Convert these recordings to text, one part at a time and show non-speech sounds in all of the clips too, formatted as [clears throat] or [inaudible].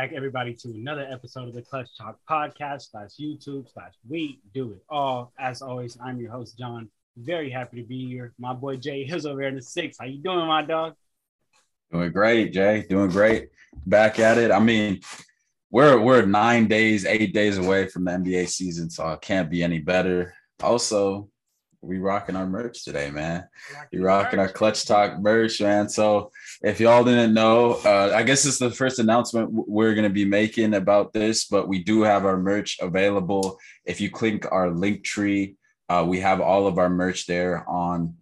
back, everybody, to another episode of the Clutch Talk podcast slash YouTube slash We Do It All. As always, I'm your host, John. Very happy to be here. My boy Jay is over there in the six. How you doing, my dog? Doing great, Jay. Doing great. Back at it. I mean, we're we're nine days, eight days away from the NBA season, so it can't be any better. Also, we rocking our merch today, man. You rocking our Clutch Talk merch, man. So if y'all didn't know, uh, I guess it's the first announcement we're gonna be making about this, but we do have our merch available. If you click our Linktree, uh, we have all of our merch there on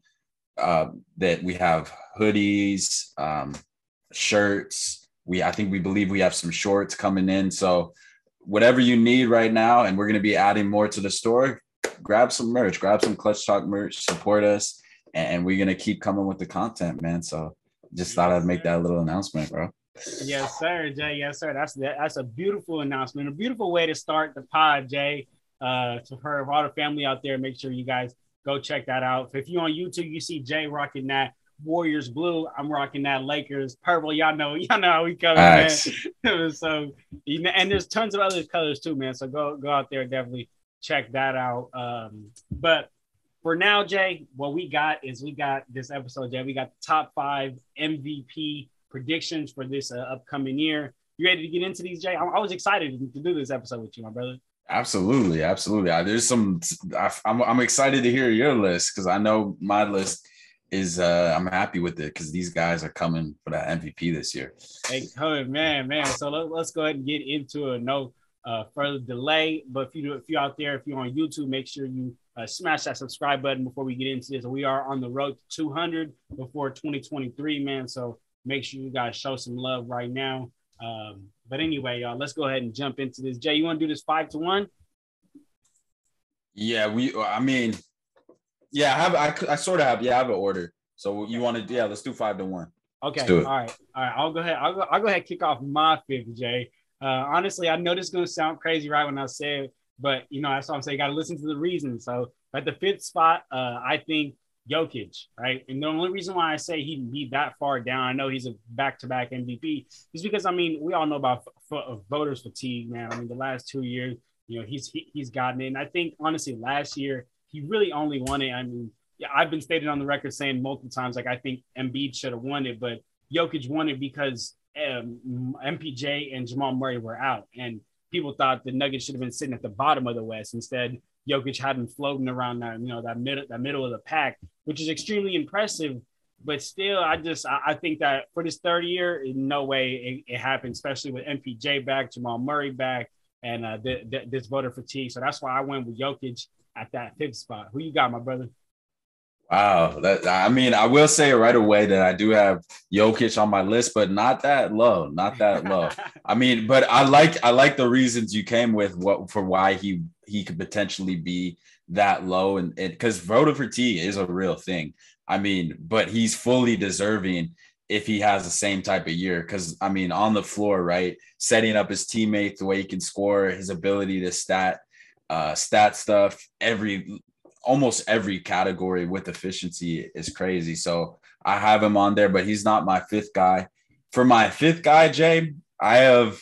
uh, that we have hoodies, um, shirts. We I think we believe we have some shorts coming in. So whatever you need right now, and we're gonna be adding more to the store grab some merch, grab some Clutch Talk merch, support us, and we're gonna keep coming with the content, man. So just thought I'd make that little announcement, bro. Yes, sir, Jay. Yes, sir. That's that, that's a beautiful announcement, a beautiful way to start the pod, Jay. Uh, to her, all the family out there, make sure you guys go check that out. If you're on YouTube, you see Jay rocking that Warriors blue. I'm rocking that Lakers purple. Y'all know, [laughs] y'all know how we come, man. [laughs] so, and there's tons of other colors too, man. So go go out there, definitely check that out. Um, but for now, Jay, what we got is we got this episode, Jay. We got the top five MVP predictions for this uh, upcoming year. You ready to get into these, Jay? I, I was excited to do this episode with you, my brother. Absolutely, absolutely. There's some. I, I'm I'm excited to hear your list because I know my list is. uh I'm happy with it because these guys are coming for that MVP this year. Hey, man, man. So let, us go ahead and get into it. No uh, further delay. But if you if you're out there, if you're on YouTube, make sure you uh, smash that subscribe button before we get into this. We are on the road to 200 before 2023, man. So make sure you guys show some love right now. Um, but anyway, y'all, let's go ahead and jump into this. Jay, you want to do this five to one? Yeah, we. I mean, yeah, I have. I, I sort of have. Yeah, I have an order. So you want to? Yeah, let's do five to one. Okay. All right. All right. I'll go ahead. I'll go. I'll go ahead. kick off my fifth, Jay. Uh, honestly, I know this is going to sound crazy right when I say it, but you know, that's what I'm saying. You got to listen to the reason. So at the fifth spot, uh, I think Jokic, right? And the only reason why I say he'd be that far down, I know he's a back-to-back MVP, is because I mean we all know about f- f- voters fatigue, man. I mean the last two years, you know, he's he, he's gotten it. And I think honestly, last year he really only won it. I mean, yeah, I've been stated on the record saying multiple times like I think Embiid should have won it, but Jokic won it because um, MPJ and Jamal Murray were out, and people thought the Nuggets should have been sitting at the bottom of the West. Instead, Jokic had them floating around that, you know, that middle, that middle of the pack, which is extremely impressive. But still, I just I, I think that for this third year, in no way it, it happened, especially with MPJ back, Jamal Murray back, and uh, the, the, this voter fatigue. So that's why I went with Jokic at that fifth spot. Who you got, my brother? Wow, that I mean, I will say right away that I do have Jokic on my list, but not that low, not that low. [laughs] I mean, but I like I like the reasons you came with what for why he he could potentially be that low, and because voter fatigue is a real thing. I mean, but he's fully deserving if he has the same type of year. Because I mean, on the floor, right, setting up his teammates the way he can score, his ability to stat uh stat stuff every almost every category with efficiency is crazy. So I have him on there, but he's not my fifth guy. For my fifth guy, Jay, I have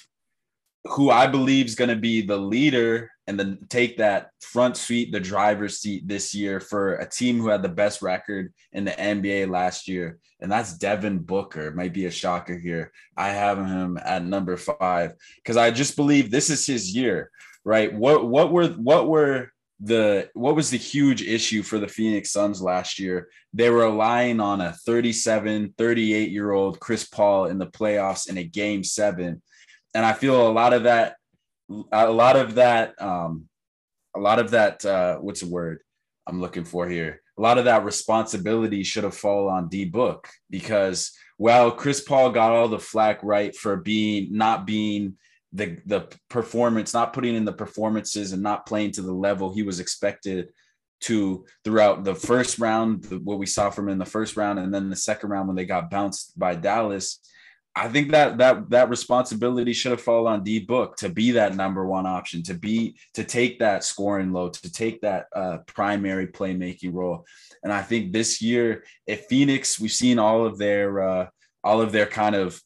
who I believe is going to be the leader and then take that front seat, the driver's seat this year for a team who had the best record in the NBA last year. And that's Devin Booker. Might be a shocker here. I have him at number five because I just believe this is his year, right? What what were what were the what was the huge issue for the Phoenix Suns last year? They were relying on a 37, 38 year old Chris Paul in the playoffs in a game seven. And I feel a lot of that, a lot of that, um, a lot of that, uh, what's the word I'm looking for here? A lot of that responsibility should have fallen on D Book because, well, Chris Paul got all the flack right for being not being the the performance, not putting in the performances and not playing to the level he was expected to throughout the first round, what we saw from him in the first round, and then the second round when they got bounced by Dallas. I think that that that responsibility should have fallen on D Book to be that number one option, to be to take that scoring load, to take that uh, primary playmaking role. And I think this year, if Phoenix, we've seen all of their uh, all of their kind of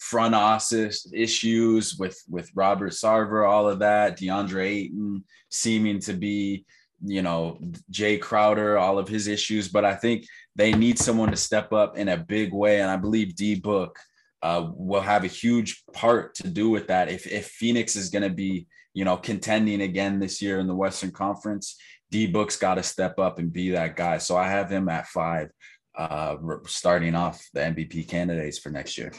front office issues with with Robert Sarver, all of that, DeAndre Ayton seeming to be, you know, Jae Crowder, all of his issues. But I think they need someone to step up in a big way, and I believe D Book uh, will have a huge part to do with that. If if Phoenix is going to be, you know, contending again this year in the Western Conference, D Book's got to step up and be that guy. So I have him at five, uh, starting off the MVP candidates for next year.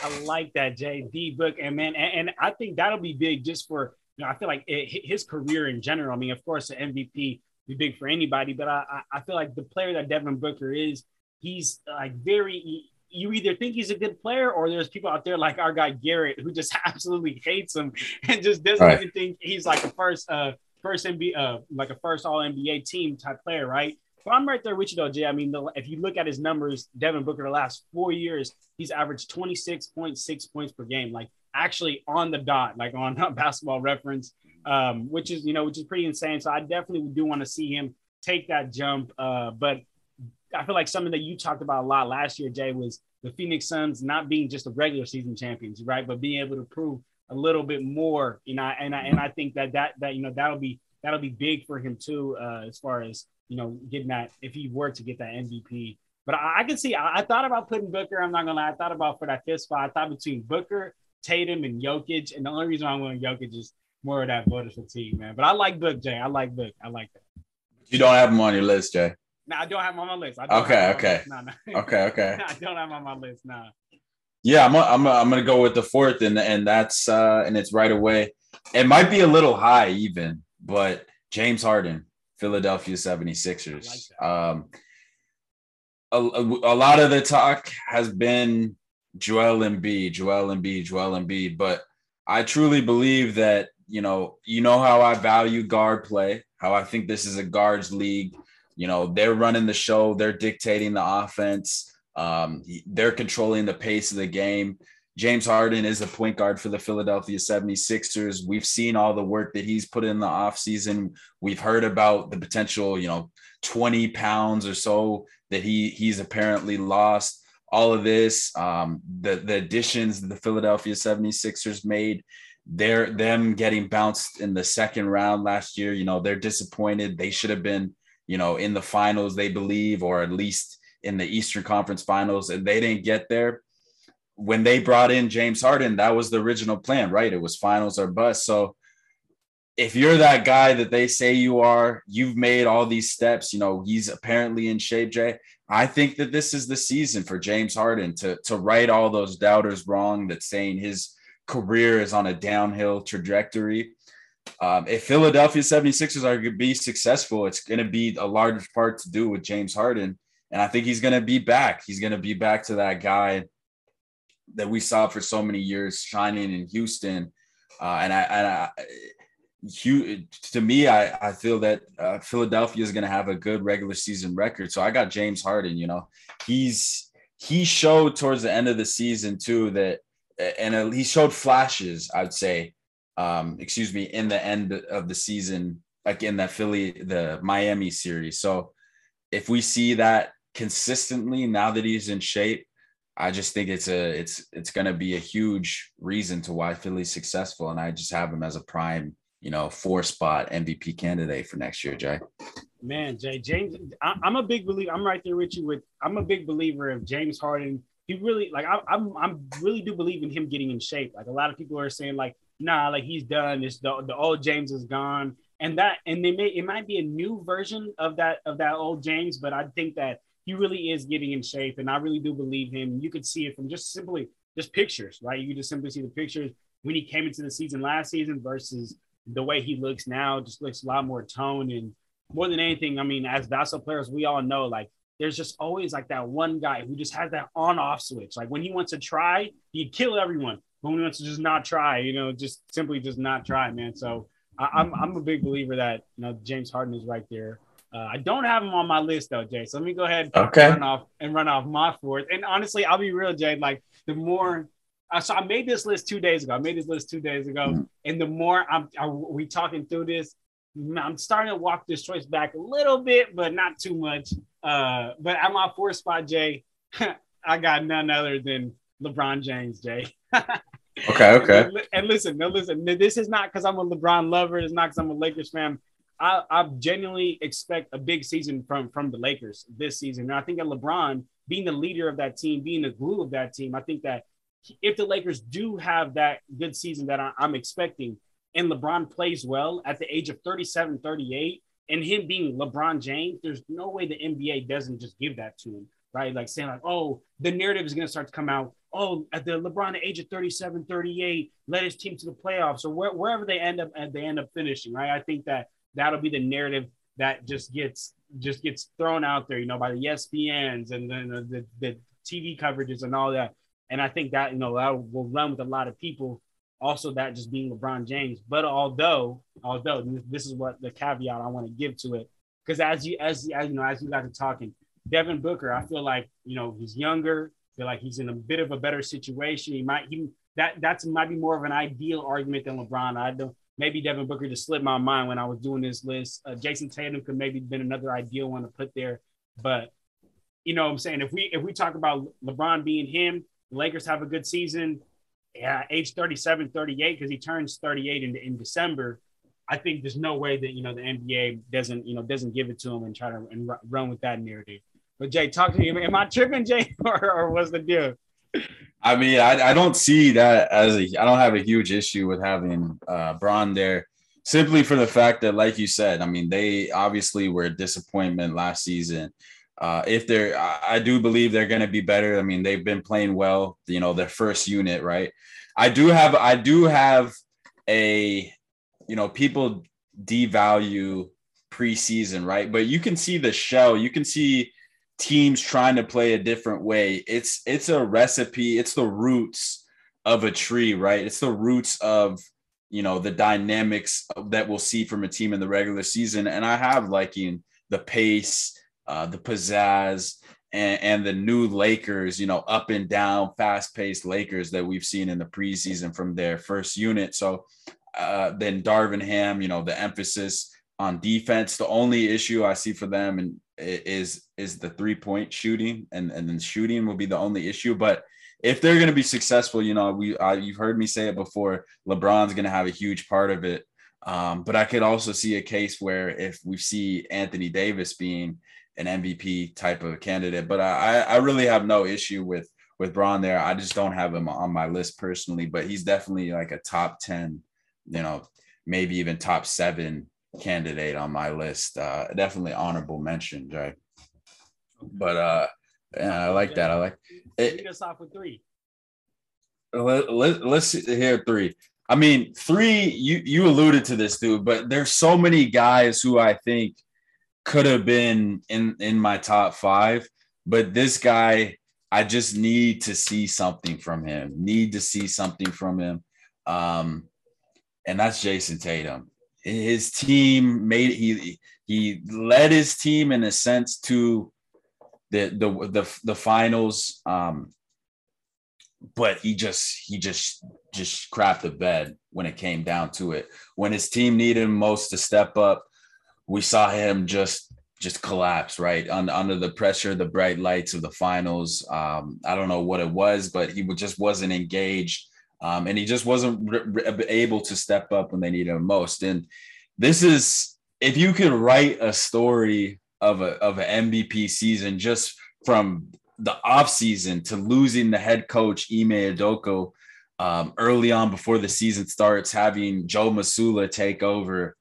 I like that, Jay D Book, and man, and, and, I think that'll be big just for you know. I feel like it, his career in general. I mean, of course, the MVP be big for anybody, but I I feel like the player that Devin Booker is, he's like very. You either think he's a good player, or there's people out there like our guy Garrett who just [laughs] absolutely hates him and just doesn't right. even think he's like a first uh first NBA uh like a first All NBA team type player, right? But I'm right there with you though, Jay. I mean, the, if you look at his numbers, Devin Booker the last four years, he's averaged 26.6 points per game, like actually on the dot, like on [laughs] basketball reference, um, which is, you know, which is pretty insane. So I definitely do want to see him take that jump. Uh, but I feel like something that you talked about a lot last year, Jay, was the Phoenix Suns not being just a regular season champions, right? But being able to prove a little bit more, you know, and I, and I think that that, that, you know, that'll be, that'll be big for him too, uh, as far as, you know, getting that if he were to get that MVP. But I, I can see. I, I, thought about putting Booker. I'm not gonna lie. I thought about for that fifth spot. I thought between Booker, Tatum, and Jokic. And the only reason I'm going Jokic is more of that voter fatigue, man. But I like Book, Jay. I like Book. I like that. You don't have him on your list, Jay. No, I don't have him on my list. okay, okay. No, no. okay, okay. I don't have him on my list. Nah. Yeah, I'm. A, I'm. A, I'm gonna go with the fourth, and and that's uh and it's right away. It might be a little high even, but James Harden. Philadelphia 76ers. Like um, a, a, lot of the talk has been Joel Embiid, Joel Embiid, Joel Embiid, but I truly believe that, you know, you know how I value guard play, how I think this is a guards league. You know, they're running the show, they're dictating the offense, um, they're controlling the pace of the game. James Harden is a point guard for the Philadelphia 76ers. We've seen all the work that he's put in the offseason. We've heard about the potential, you know, 20 pounds or so that he he's apparently lost. All of this, um, the, the additions the Philadelphia 76ers made, they're them getting bounced in the second round last year. You know, they're disappointed. They should have been, you know, in the finals, they believe, or at least in the Eastern Conference finals, and they didn't get there when they brought in James Harden, that was the original plan, right? It was finals or bust. So if you're that guy that they say you are, you've made all these steps, you know, he's apparently in shape, Jay. I think that this is the season for James Harden to, to right all those doubters wrong that saying his career is on a downhill trajectory. Um, if Philadelphia 76ers are going to be successful, it's going to be a large part to do with James Harden. And I think he's going to be back. He's going to be back to that guy that we saw for so many years shining in Houston. Uh, and I, and I, to me, I, I feel that uh, Philadelphia is going to have a good regular season record. So I got James Harden. You know, he's he showed towards the end of the season too that, and he showed flashes. I'd say, um, excuse me, in the end of the season, like in that Philly, the Miami series. So if we see that consistently now that he's in shape, I just think it's a it's it's going to be a huge reason to why Philly's successful, and I just have him as a prime, you know, four spot MVP candidate for next year, Jay. Man, Jay James, I, am a big believer. I'm right there with you. With I'm a big believer of James Harden. He really like I, I'm I'm really do believe in him getting in shape. Like a lot of people are saying, like nah, like he's done. It's the the old James is gone, and that and they may it might be a new version of that of that old James, but I think that he really is getting in shape, and I really do believe him. You could see it from just simply just pictures, right? You just simply see the pictures when he came into the season last season versus the way he looks now. Just looks a lot more toned, and more than anything, I mean, as basketball players, we all know like there's just always like that one guy who just has that on-off switch. Like when he wants to try, he kill everyone. When he wants to just not try, you know, just simply just not try, man. So I, I'm I'm a big believer that you know James Harden is right there uh, I don't have him on my list though, Jay. So let me go ahead okay. and run off and run off my fourth. And honestly, I'll be real, Jay. Like the more, uh, so I made this list two days ago. I made this list two days ago, mm-hmm. and the more I'm, I, we talking through this, I'm starting to walk this choice back a little bit, but not too much. Uh, but at my fourth spot, Jay, [laughs] I got none other than LeBron James, Jay. okay, okay. [laughs] And listen, no, listen. This is not because I'm a LeBron lover. It's not because I'm a Lakers fan. I, I genuinely expect a big season from from the Lakers this season. And I think that LeBron being the leader of that team, being the glue of that team, I think that if the Lakers do have that good season that I, I'm expecting, and LeBron plays well at the age of 37, 38, and him being LeBron James, there's no way the NBA doesn't just give that to him, right? Like saying like, oh, the narrative is going to start to come out. Oh, at the LeBron age of 37, 38, led his team to the playoffs or where, wherever they end up, they end up finishing, right? I think that that'll be the narrative that just gets just gets thrown out there, you know, by the ESPNs and then the, the, TV coverages and all that. And I think that you know that will run with a lot of people also that just being LeBron James. But although, although this is what the caveat I want to give to it, because as you as, as you know, as you guys are talking, Devin Booker, I feel like you know he's younger. I feel like he's in a bit of a better situation. He might he that that's might be more of an ideal argument than LeBron. I don't maybe Devin Booker just slipped my mind when I was doing this list. Uh, Jayson Tatum could maybe been another ideal one to put there, but you know what I'm saying if we if we talk about LeBron being him, the Lakers have a good season yeah, age 37, 38, because he turns 38 in, in December. I think there's no way that you know the NBA doesn't you know doesn't give it to him and try to and run with that narrative. But Jay, talk to me. Am I tripping, Jay, [laughs] or, or what's the deal? I mean, I, I don't see that as a I don't have a huge issue with having uh, Bron there, simply for the fact that, like you said, I mean, they obviously were a disappointment last season. Uh, if they're, I do believe they're going to be better. I mean, they've been playing well. You know, their first unit, right? I do have, I do have a, you know, people devalue preseason, right? But you can see the shell. You can see teams trying to play a different way. It's it's a recipe. It's the roots of a tree, right? It's the roots of you know the dynamics that we'll see from a team in the regular season. And I have liking the pace uh, the pizzazz, and, and, the new Lakers, you know, up and down, fast paced Lakers that we've seen in the preseason from their first unit. So uh, then Darvin Ham, you know, the emphasis on defense. The only issue I see for them and is is the three point shooting, and and then shooting will be the only issue. But if they're going to be successful, you know, we uh, you've heard me say it before. LeBron's going to have a huge part of it. Um, but I could also see a case where if we see Anthony Davis being an MVP type of candidate. But I, I really have no issue with with Bron there. I just don't have him on my list personally, but he's definitely like a top 10, you know, maybe even top seven candidate on my list. Uh, definitely honorable mention, right? But uh, yeah, I like that. I like it. Lead us off with three. Let, let, let's hear three. I mean, three, you, you alluded to this, dude, but there's so many guys who I think – could have been in in my top five, but this guy, I just need to see something from him. Need to see something from him, um, and that's Jayson Tatum. His team made he he led his team in a sense to the the the, the finals. Um, but he just he just just crapped the bed when it came down to it. When his team needed him most to step up, we saw him just just collapse right under, under the pressure the bright lights of the finals um, i don't know what it was but he just wasn't engaged um, and he just wasn't able to step up when they needed him most and this is if you could write a story of a of an mvp season just from the offseason to losing the head coach Ime Udoka um, early on before the season starts, having Joe Mazzulla take over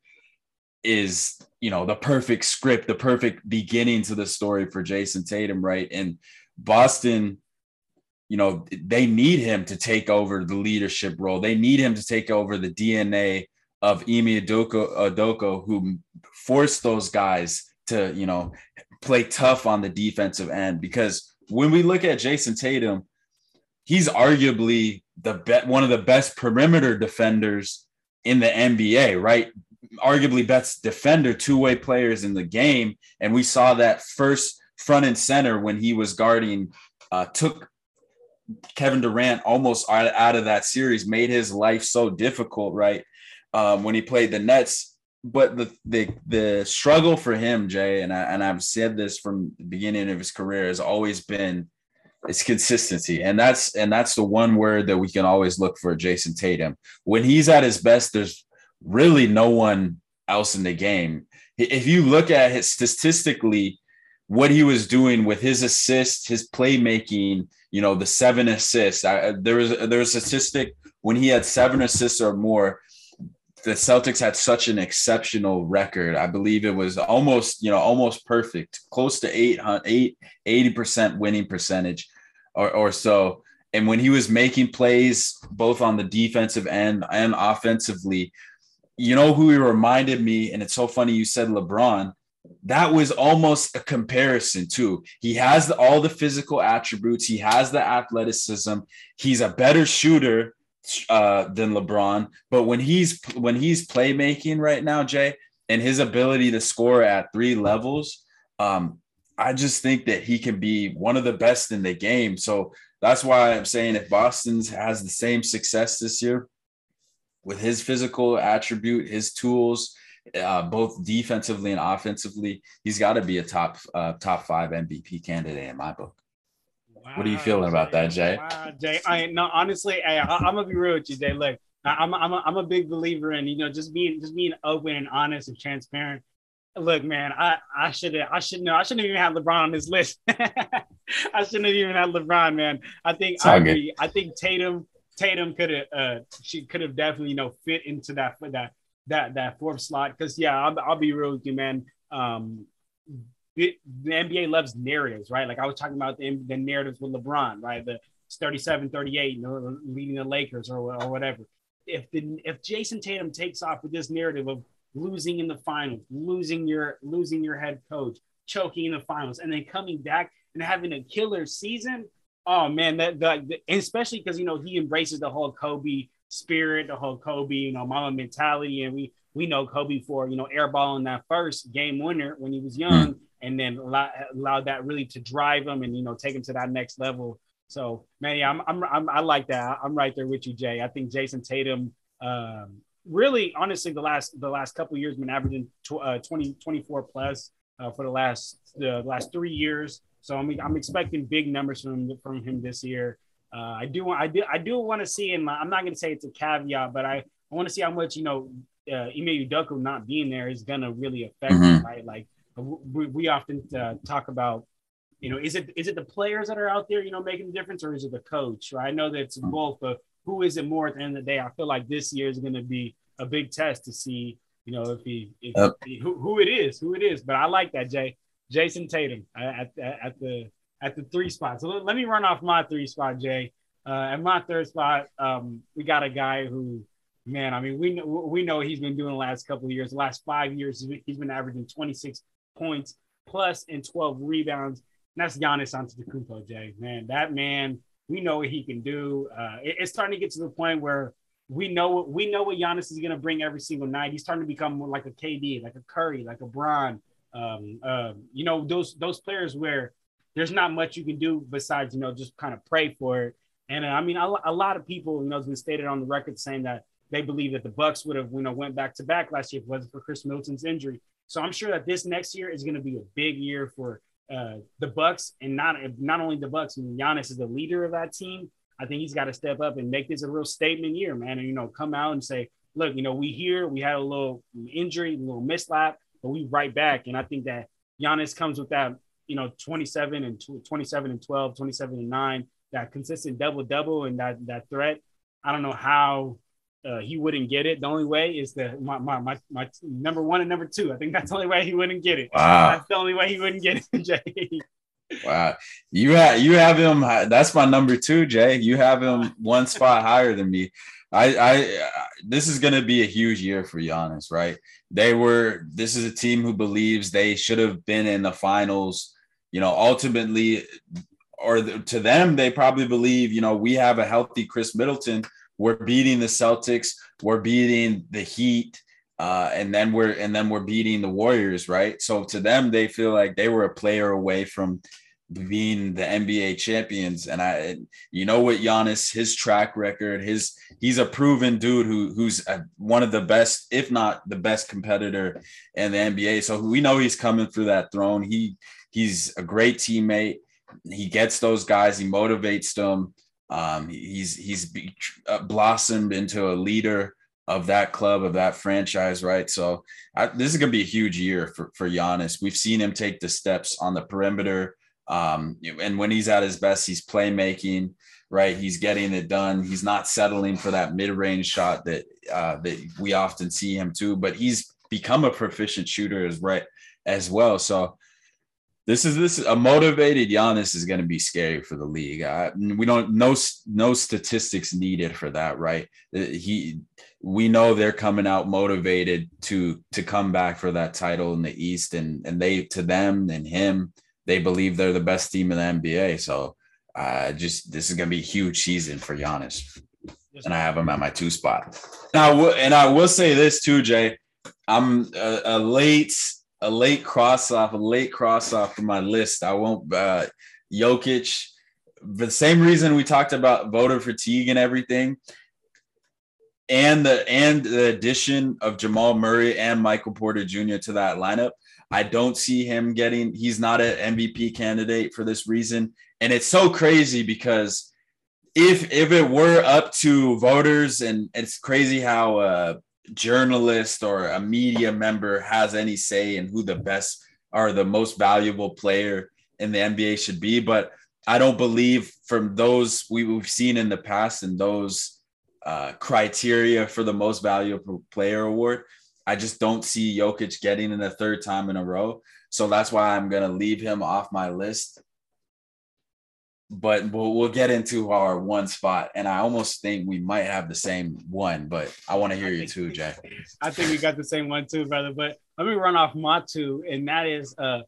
is you know the perfect script, the perfect beginning to the story for Jayson Tatum, right? And Boston, you know, they need him to take over the leadership role. They need him to take over the DNA of Ime Udoka who forced those guys to, you know, play tough on the defensive end. Because when we look at Jayson Tatum, he's arguably the be- one of the best perimeter defenders in the NBA, right? arguably best defender, two way players in the game. And we saw that first front and center when he was guarding, uh, took Kevin Durant almost out, of that series, made his life so difficult, right? Um, when he played the Nets. But the, the the struggle for him, Jay, and I and I've said this from the beginning of his career, has always been It's consistency, and that's and that's the one word that we can always look for Jayson Tatum. When he's at his best, there's really no one else in the game. If you look at it statistically, what he was doing with his assists, his playmaking, you know, the seven assists. I, there was there was a statistic when he had seven assists or more. The Celtics had such an exceptional record. I believe it was almost, you know, almost perfect, close to 8, 8 80% winning percentage or, or so. And when he was making plays both on the defensive end and offensively, you know who he reminded me, and it's so funny you said LeBron. That was almost a comparison too. He has the, all the physical attributes. He has the athleticism. He's a better shooter uh, than LeBron. But when he's when he's playmaking right now, Jay, and his ability to score at three levels, um, I just think that he can be one of the best in the game. So that's why I'm saying if Boston's has the same success this year, with his physical attribute, his tools, uh, both defensively and offensively, he's got to be a top uh, top five MVP candidate in my book. Wow, what are you feeling Jay, about that, Jay? Wow, Jay, I no honestly, I, am gonna be real with you, Jay. Look, I'm I'm a, I'm a big believer in you know just being just being open and honest and transparent. Look, man, I I should I should know I shouldn't even have LeBron on this list. [laughs] I shouldn't have even had LeBron, man. I think I agree. I think Tatum Tatum could have uh, she could have definitely you know fit into that that that that fourth slot. Because yeah I'll, I'll be real with you man. Um the, the NBA loves narratives right? Like I was talking about the, the narratives with LeBron right? The 37 38 you know leading the Lakers or, or whatever. If the if Jayson Tatum takes off with this narrative of losing in the finals losing your losing your head coach choking in the finals and then coming back and having a killer season Oh man, that the, especially because you know he embraces the whole Kobe spirit, the whole Kobe, you know, Mamba mentality, and we we know Kobe for you know airballing that first game winner when he was young, mm. and then allow, allowed that really to drive him and you know take him to that next level. So man, yeah, I'm, I'm, I'm i like that. I'm right there with you, Jay. I think Jayson Tatum, um, really, honestly, the last the last couple years been averaging tw- uh, 20 24 plus uh, for the last the last three years. So I'm, I'm expecting big numbers from from him this year. Uh, I do want I do I do want to see him. I'm not going to say it's a caveat, but I, I want to see how much you know uh, Ime Udoka not being there is going to really affect mm-hmm. him, right? Like we, we often uh, talk about, you know, is it is it the players that are out there, you know, making the difference, or is it the coach? Right? I know that it's both, but who is it more at the end of the day? I feel like this year is going to be a big test to see, you know, if he, if, yep. who, who it is, who it is. But I like that, Jay. Jayson Tatum at, at, at the at the three spot. So let, me run off my three spot, Jay. Uh, at my third spot, um, we got a guy who, man, I mean, we know, we know he's been doing the last couple of years. The last five years, he's been averaging 26 points plus and 12 rebounds. And that's Giannis Antetokounmpo, Jay. Man, that man, we know what he can do. Uh, it, it's starting to get to the point where we know we know what Giannis is going to bring every single night. He's starting to become more like a KD, like a Curry, like a Bron um, um, you know those those players where there's not much you can do besides you know just kind of pray for it. And uh, I mean, a, a, lot of people, you know, has been stated on the record saying that they believe that the Bucks would have, you know, went back to back last year if it wasn't for Khris Middleton's injury. So I'm sure that this next year is going to be a big year for uh, the Bucks, and not not only the Bucks. I mean, Giannis is the leader of that team. I think he's got to step up and make this a real statement year, man. And you know, come out and say, look, you know, we here, we had a little injury, a little mislap but we right back. And I think that Giannis comes with that, you know, 27 and 27 and 12, 27 and 9, that consistent double double and that that threat. I don't know how uh, he wouldn't get it. The only way is the my, my my my number one and number two. I think that's the only way he wouldn't get it. Wow, that's the only way he wouldn't get it, [laughs] Jay. Wow, you have you have him. That's my number two, Jay. You have him one spot higher than me. I, I, this is going to be a huge year for Giannis, right? They were. This is a team who believes they should have been in the finals. You know, ultimately, or to them, they probably believe. You know, we have a healthy Khris Middleton. We're beating the Celtics. We're beating the Heat. Uh, and then we're and then we're beating the Warriors, right? So to them, they feel like they were a player away from being the NBA champions. And I, you know what, Giannis, his track record, his he's a proven dude who who's a, one of the best, if not the best competitor in the NBA. So we know he's coming through that throne. He he's a great teammate. he gets those guys, he motivates them. Um, he's he's be, uh, blossomed into a leader of that club of that franchise, right? So I, this is going to be a huge year for for Giannis. We've seen him take the steps on the perimeter, um, and when he's at his best, he's playmaking, right? He's getting it done. He's not settling for that mid range shot that uh, that we often see him too, but he's become a proficient shooter as right as well. So this is this is a motivated Giannis is going to be scary for the league. We don't no no statistics needed for that, right? He we know they're coming out motivated to to come back for that title in the East, and and they to them and him they believe they're the best team in the NBA. So uh, just this is going to be a huge season for Giannis, and I have him at my two spot. Now, and I will say this too, Jay. I'm a, a late a late cross off, a late cross off from my list. I won't. Uh, Jokic, the same reason we talked about voter fatigue and everything, and the and the addition of Jamal Murray and Michael Porter Jr. to that lineup. I don't see him getting. He's not an MVP candidate for this reason, and it's so crazy because if if it were up to voters, and it's crazy how. a journalist or a media member has any say in who the best or the most valuable player in the NBA should be. But I don't believe from those we, have seen in the past and those uh, criteria for the most valuable player award, I just don't see Jokic getting in a third time in a row. So that's why I'm going to leave him off my list but we'll, we'll get into our one spot and i almost think we might have the same one but i want to hear you too jay i think we got the same one too brother but let me run off my two and that is uh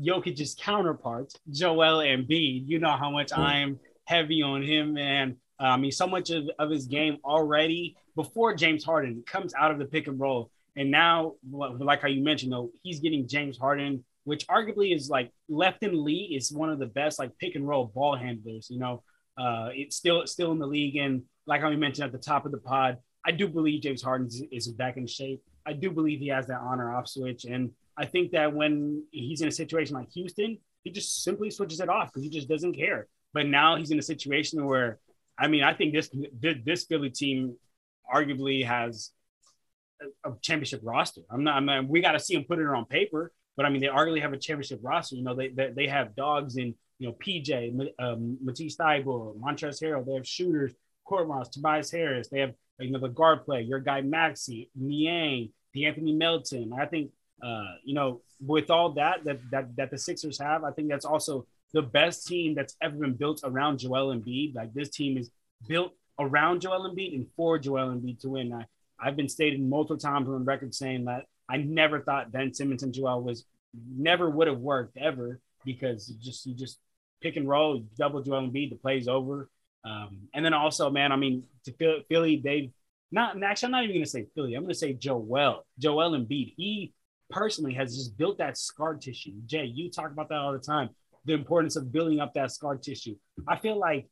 Jokic's counterpart joel Embiid. you know how much mm. i'm heavy on him and uh, i mean so much of, of his game already before james harden comes out of the pick and roll and now like how you mentioned though he's getting james harden which arguably is like left in league is one of the best like pick and roll ball handlers. You know, uh, it's still still in the league, and like how mentioned at the top of the pod, I do believe James Harden is, is back in shape. I do believe he has that on or off switch, and I think that when he's in a situation like Houston, he just simply switches it off because he just doesn't care. But now he's in a situation where, I mean, I think this this Philly team arguably has a, championship roster. I'm not. I'm not we got to see them put it on paper. But I mean, they arguably have a championship roster. You know, they they, they have dogs in you know PJ, um, Matisse Thybulle, Montrezl Harrell. They have shooters, Korkmaz, Tobias Harris. They have you know the guard play, your guy Maxey, Niang, De'Anthony Melton. I think uh, you know with all that that that that the Sixers have, I think that's also the best team that's ever been built around Joel Embiid. Like this team is built around Joel Embiid and for Joel Embiid to win. I, I've been stated multiple times on the record saying that I never thought Ben Simmons and Joel was never would have worked ever because just you just pick and roll, double Joel Embiid, the play's over. Um, and then also, man, I mean, to Philly, they've not actually, I'm not even gonna say Philly. I'm gonna say Joel, Joel Embiid. He personally has just built that scar tissue. Jay, you talk about that all the time. The importance of building up that scar tissue. I feel like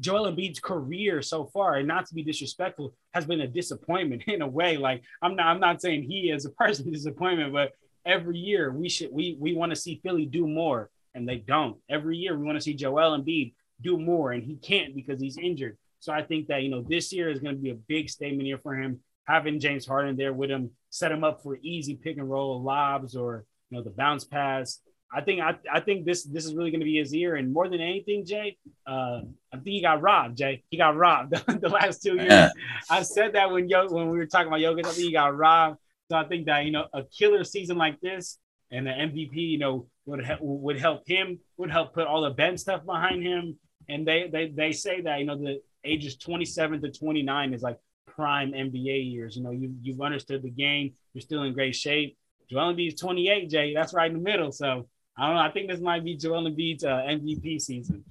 Joel Embiid's career so far, and not to be disrespectful, has been a disappointment [laughs] in a way. Like I'm not, I'm not saying he is a person [laughs] disappointment, but every year we should we we want to see Philly do more, and they don't. Every year we want to see Joel Embiid do more, and he can't because he's injured. So I think that you know this year is going to be a big statement year for him. Having James Harden there with him, set him up for easy pick and roll lobs or you know the bounce pass. I think I, I think this this is really going to be his year, and more than anything, Jay, uh, I think he got robbed. Jay, he got robbed [laughs] the last two years. I said that when Yo when we were talking about Jokic, I think he got robbed. So I think that you know a killer season like this and the MVP, you know, would ha- would help him, would help put all the bench stuff behind him. And they they they say that you know the ages 27 to 29 is like prime NBA years. You know, you you've understood the game, you're still in great shape. Joel is 28, Jay. That's right in the middle. So I don't know. I think this might be Joel Embiid's uh, MVP season.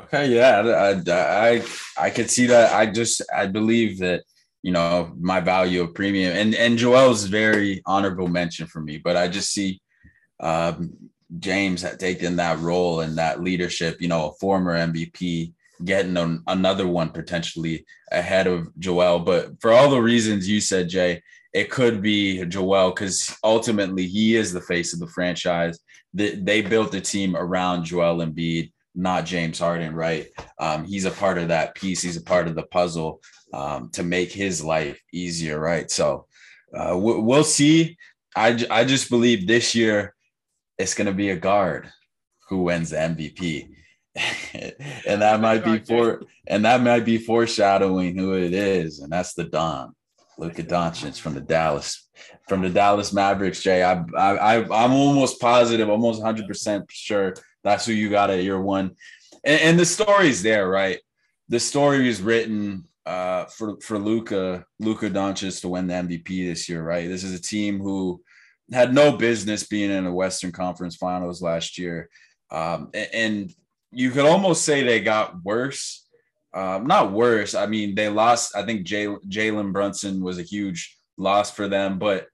okay, yeah, I, I I could see that. I just I believe that you know my value of premium and and Joel's very honorable mention for me, but I just see um, James taking that role and that leadership. You know, a former MVP getting an, another one potentially ahead of Joel. But for all the reasons you said, Jay, it could be Joel because ultimately he is the face of the franchise. They, they built the team around Joel Embiid, not James Harden, right? Um, he's a part of that piece. He's a part of the puzzle um, to make his life easier, right? So uh, we'll see. I, I just believe this year it's going to be a guard who wins the MVP. [laughs] and that might be for and that might be foreshadowing who it is, and that's the Don. Luka Doncic from the Dallas, from the Dallas Mavericks. Jay, I, I, I'm almost positive, almost 100 percent sure that's who you got at year one, and, and the story's there, right? The story is written uh, for for Luka Luka Doncic to win the MVP this year, right? This is a team who had no business being in the Western Conference Finals last year, um, and, and you could almost say they got worse um, not worse. I mean, they lost. I think Jalen Brunson was a huge loss for them, but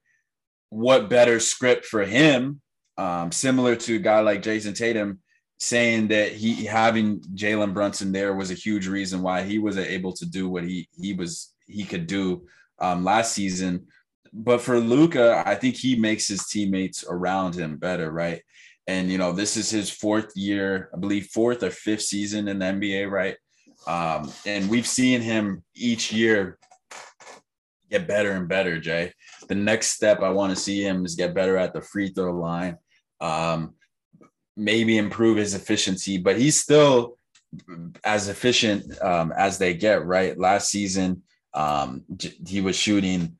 what better script for him? Um, similar to a guy like Jayson Tatum saying that he having Jalen Brunson there was a huge reason why he was able to do what he he was he could do um, last season. But for Luka, I think he makes his teammates around him better, right? And you know, this is his fourth year, I believe, fourth or fifth season in the NBA, right? Um, and we've seen him each year get better and better, Jay. The next step I want to see him is get better at the free throw line, um, maybe improve his efficiency, but he's still as efficient um, as they get, right? Last season, um, he was shooting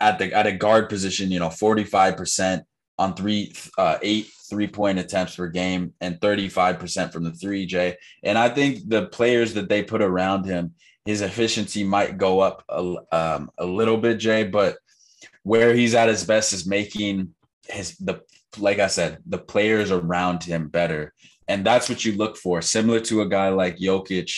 at the at a guard position, you know, 45% on three, uh, eight three point attempts per game and 35% from the three, Jay. And I think the players that they put around him, his efficiency might go up a, um, a little bit, Jay, but where he's at his best is making his, the, like I said, the players around him better. And that's what you look for, similar to a guy like Jokic.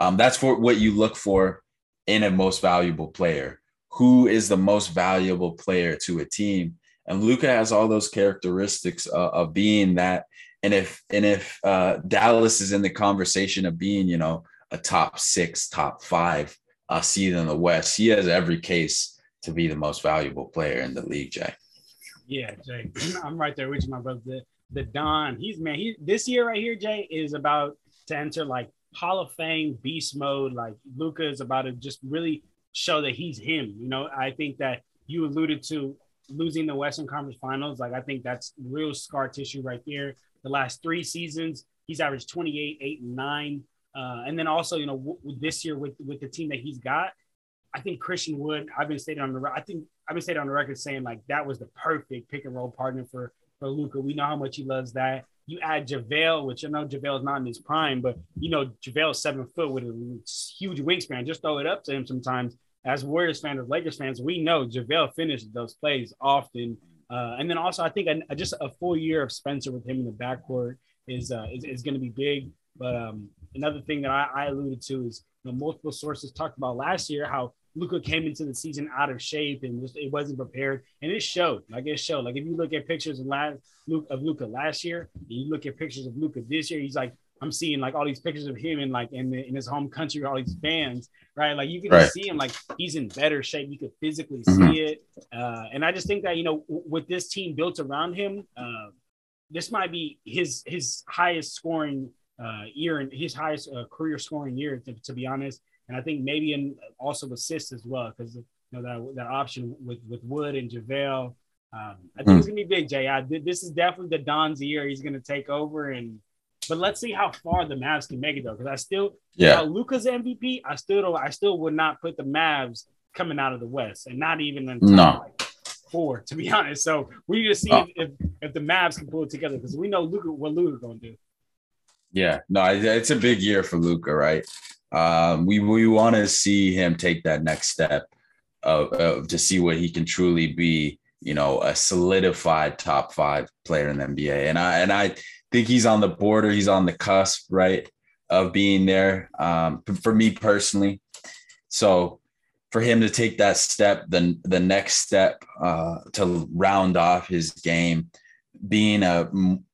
Um, that's for what you look for in a most valuable player. Who is the most valuable player to a team? And Luka has all those characteristics uh, of being that. And if and if uh, Dallas is in the conversation of being, you know, a top six, top five uh, seed in the West, he has every case to be the most valuable player in the league, Jay. Yeah, Jay, [clears throat] I'm right there with you, my brother. The, the Don, he's man, he this year right here, Jay, is about to enter like Hall of Fame beast mode. Like Luka is about to just really show that he's him. You know, I think that you alluded to losing the Western Conference Finals, like I think that's real scar tissue right there. The last three seasons, he's averaged 28, 8, and 9. Uh, and then also, you know, w- this year with with the team that he's got, I think Christian Wood. I've been stating on the I think I've been stating on the record saying like that was the perfect pick and roll partner for for Luka. We know how much he loves that. You add JaVale, which I know JaVale is not in his prime, but you know JaVale's seven foot with a huge wingspan. Just throw it up to him sometimes as Warriors fans, as Lakers fans, we know JaVale finished those plays often. Uh, and then also, I think a, just a full year of Spencer with him in the backcourt is uh, is, is going to be big. But um, another thing that I, I alluded to is you know, multiple sources talked about last year how Luka came into the season out of shape and just, it wasn't prepared, and it showed. Like it showed. Like if you look at pictures of last of Luka last year, and you look at pictures of Luka this year, he's like I'm seeing like all these pictures of him in like in the, in his home country, all these fans, right? Like you can right. see him like he's in better shape. You could physically mm-hmm. see it, uh, and I just think that you know w- with this team built around him, uh, this might be his his highest scoring uh, year and his highest uh, career scoring year, to, to, be honest. And I think maybe in also assists as well because you know that that option with with Wood and JaVale. Um, I think mm. it's gonna be big, Jay. I, this is definitely the Don's year. He's gonna take over and but let's see how far the Mavs can make it though, because I still, yeah, Luka's MVP. I still don't. I still would not put the Mavs coming out of the West, and not even in no. Like four, to be [laughs] honest. So we need to see if, if, if the Mavs can pull it together because we know Luka what Luka going to do. Yeah, no, it's a big year for Luca, right? Um, we we want to see him take that next step of, of to see what he can truly be. You know, a solidified top five player in the NBA, and I and I think he's on the border. He's on the cusp, right, of being there. Um, for me personally, so for him to take that step, the the next step uh, to round off his game, being a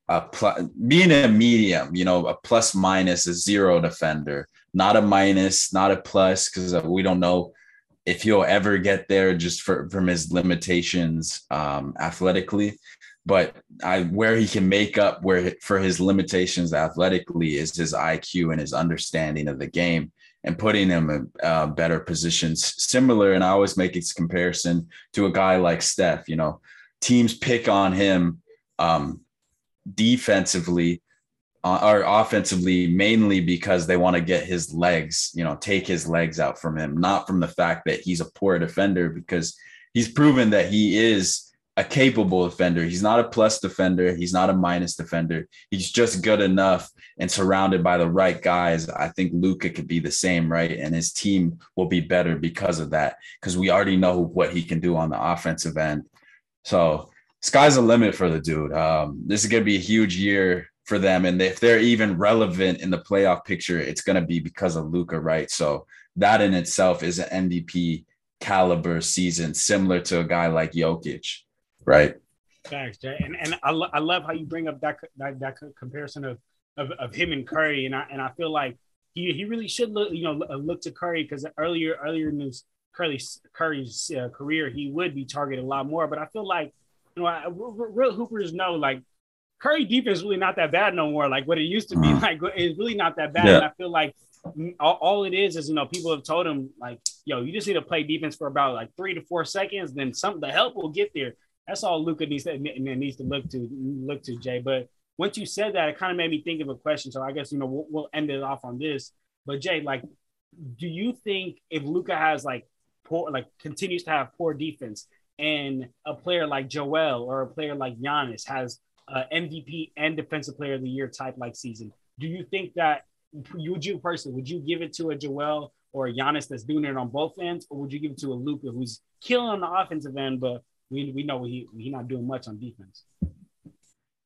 a pl- being a medium, you know, a plus minus, a zero defender, not a minus, not a plus, because we don't know if he'll ever get there just for, from his limitations um, athletically. But I where he can make up where for his limitations athletically is his IQ and his understanding of the game and putting him in uh, better positions. Similar, and I always make this comparison to a guy like Steph. You know, teams pick on him um, defensively uh, or offensively mainly because they want to get his legs, you know, take his legs out from him, not from the fact that he's a poor defender because he's proven that he is a capable defender. He's not a plus defender, he's not a minus defender. He's just good enough and surrounded by the right guys. I think Luka could be the same, right? And his team will be better because of that because we already know what he can do on the offensive end. So, sky's the limit for the dude. Um, this is going to be a huge year for them. And if they're even relevant in the playoff picture, it's going to be because of Luka, right? So that in itself is an MVP caliber season, similar to a guy like Jokic, right? Thanks, Jay. And and I, lo- I love how you bring up that that, that comparison of, of of him and Curry, and I and I feel like he he really should look you know look to Curry because earlier earlier in his Curry's Curry's uh, career he would be targeted a lot more, but I feel like you know I, real hoopers know like Curry defense is really not that bad no more. Like what it used to be, uh-huh. like it's really not that bad. Yeah. And I feel like all, all, it is is you know people have told him like, yo, you just need to play defense for about like three to four seconds, then some the help will get there. That's all Luka needs to needs to look to look to Jay. But once you said that, it kind of made me think of a question. So I guess you know we'll, we'll end it off on this. But Jay, like, do you think if Luka has like poor, like continues to have poor defense, and a player like Joel or a player like Giannis has uh, MVP and Defensive Player of the Year type like season. Do you think that you would you personally would you give it to a Joel or a Giannis that's doing it on both ends, or would you give it to a Luka who's killing on the offensive end, but we, we know he he's not doing much on defense?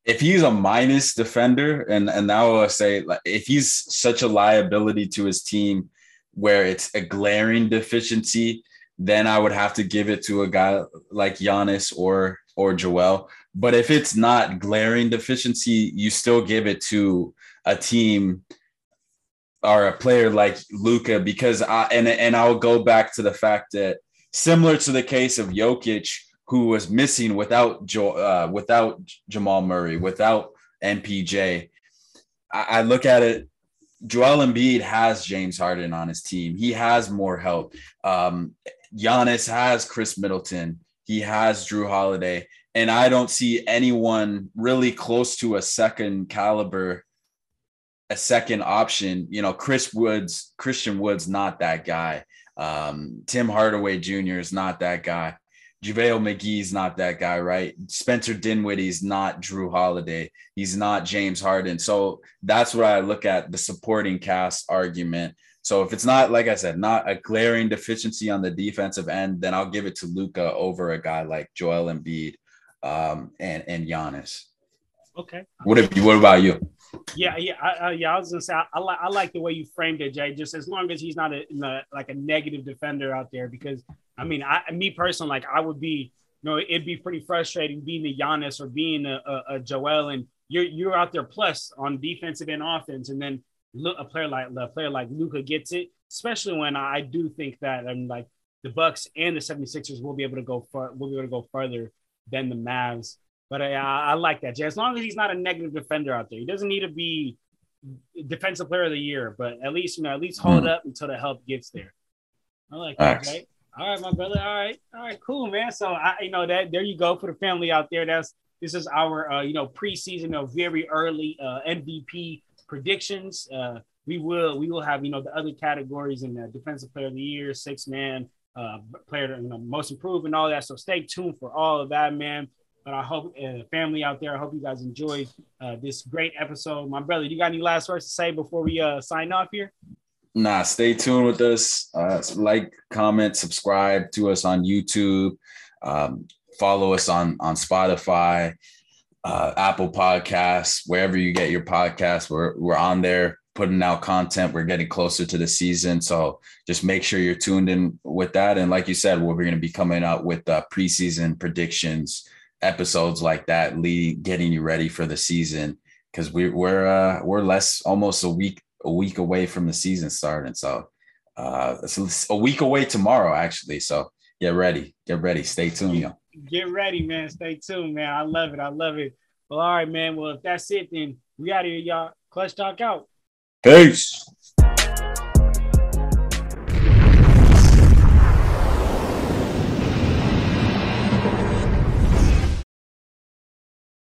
If he's a minus defender, and and now I'll say like if he's such a liability to his team, where it's a glaring deficiency, then I would have to give it to a guy like Giannis or or Joel. But if it's not glaring deficiency, you still give it to a team or a player like Luka because I and and I'll go back to the fact that similar to the case of Jokic, who was missing without jo- uh, without Jamal Murray, without MPJ. I, I look at it. Joel Embiid has James Harden on his team. He has more help. Um, Giannis has Khris Middleton. He has Jrue Holiday and I don't see anyone really close to a second caliber, a second option. You know, Chris Woods, Christian Woods, not that guy. Um, Tim Hardaway Jr. is not that guy. JaVale McGee's not that guy, right? Spencer Dinwiddie's not Jrue Holiday. He's not James Harden. So that's what I look at the supporting cast argument. So if it's not, like I said, not a glaring deficiency on the defensive end, then I'll give it to Luka over a guy like Joel Embiid um, and and Giannis. Okay. What if? What about you? Yeah, yeah, I, uh, yeah. I was gonna say I, I like I like the way you framed it, Jay. Just as long as he's not a, a, like a negative defender out there, because I mean, I me personally, like I would be, you know, it'd be pretty frustrating being a Giannis or being a, a, a Joel, and you're you're out there plus on defensive and offense, and then a player like a player like Luka gets it, especially when I do think that I'm like the Bucks and the 76ers will be able to go far, will be able to go further than the Mavs. But I, I like that, Jay. As long as he's not a negative defender out there, he doesn't need to be defensive player of the year, but at least you know, at least hold mm. up until the help gets there. I like that. All right, my brother. All right, all right, cool, man. So I, you know, that there you go for the family out there. That's this is our, uh, you know, preseason of very early uh, MVP predictions. Uh, we will we will have you know the other categories in the defensive player of the year, six man, uh, player, you know, most improved and all that. So stay tuned for all of that, man. But I hope uh, family out there, I hope you guys enjoyed uh, this great episode. My brother, you got any last words to say before we uh, sign off here? Nah, stay tuned with us. Uh, like, comment, subscribe to us on YouTube. Um, follow us on on Spotify, uh, Apple Podcasts, wherever you get your podcasts. We're we're on there putting out content. We're getting closer to the season. So just make sure you're tuned in with that. And like you said, we're going to be coming out with uh, preseason predictions, episodes like that, lead, getting you ready for the season. Cause we, we're, uh, we're less almost a week, a week away from the season starting. So Uh, it's a week away tomorrow, actually. So get ready, get ready, stay tuned, yo. Get ready, man. Stay tuned, man. I love it. I love it. Well, all right, man. Well, if that's it, then we out here, y'all. Clutch Talk out. Peace.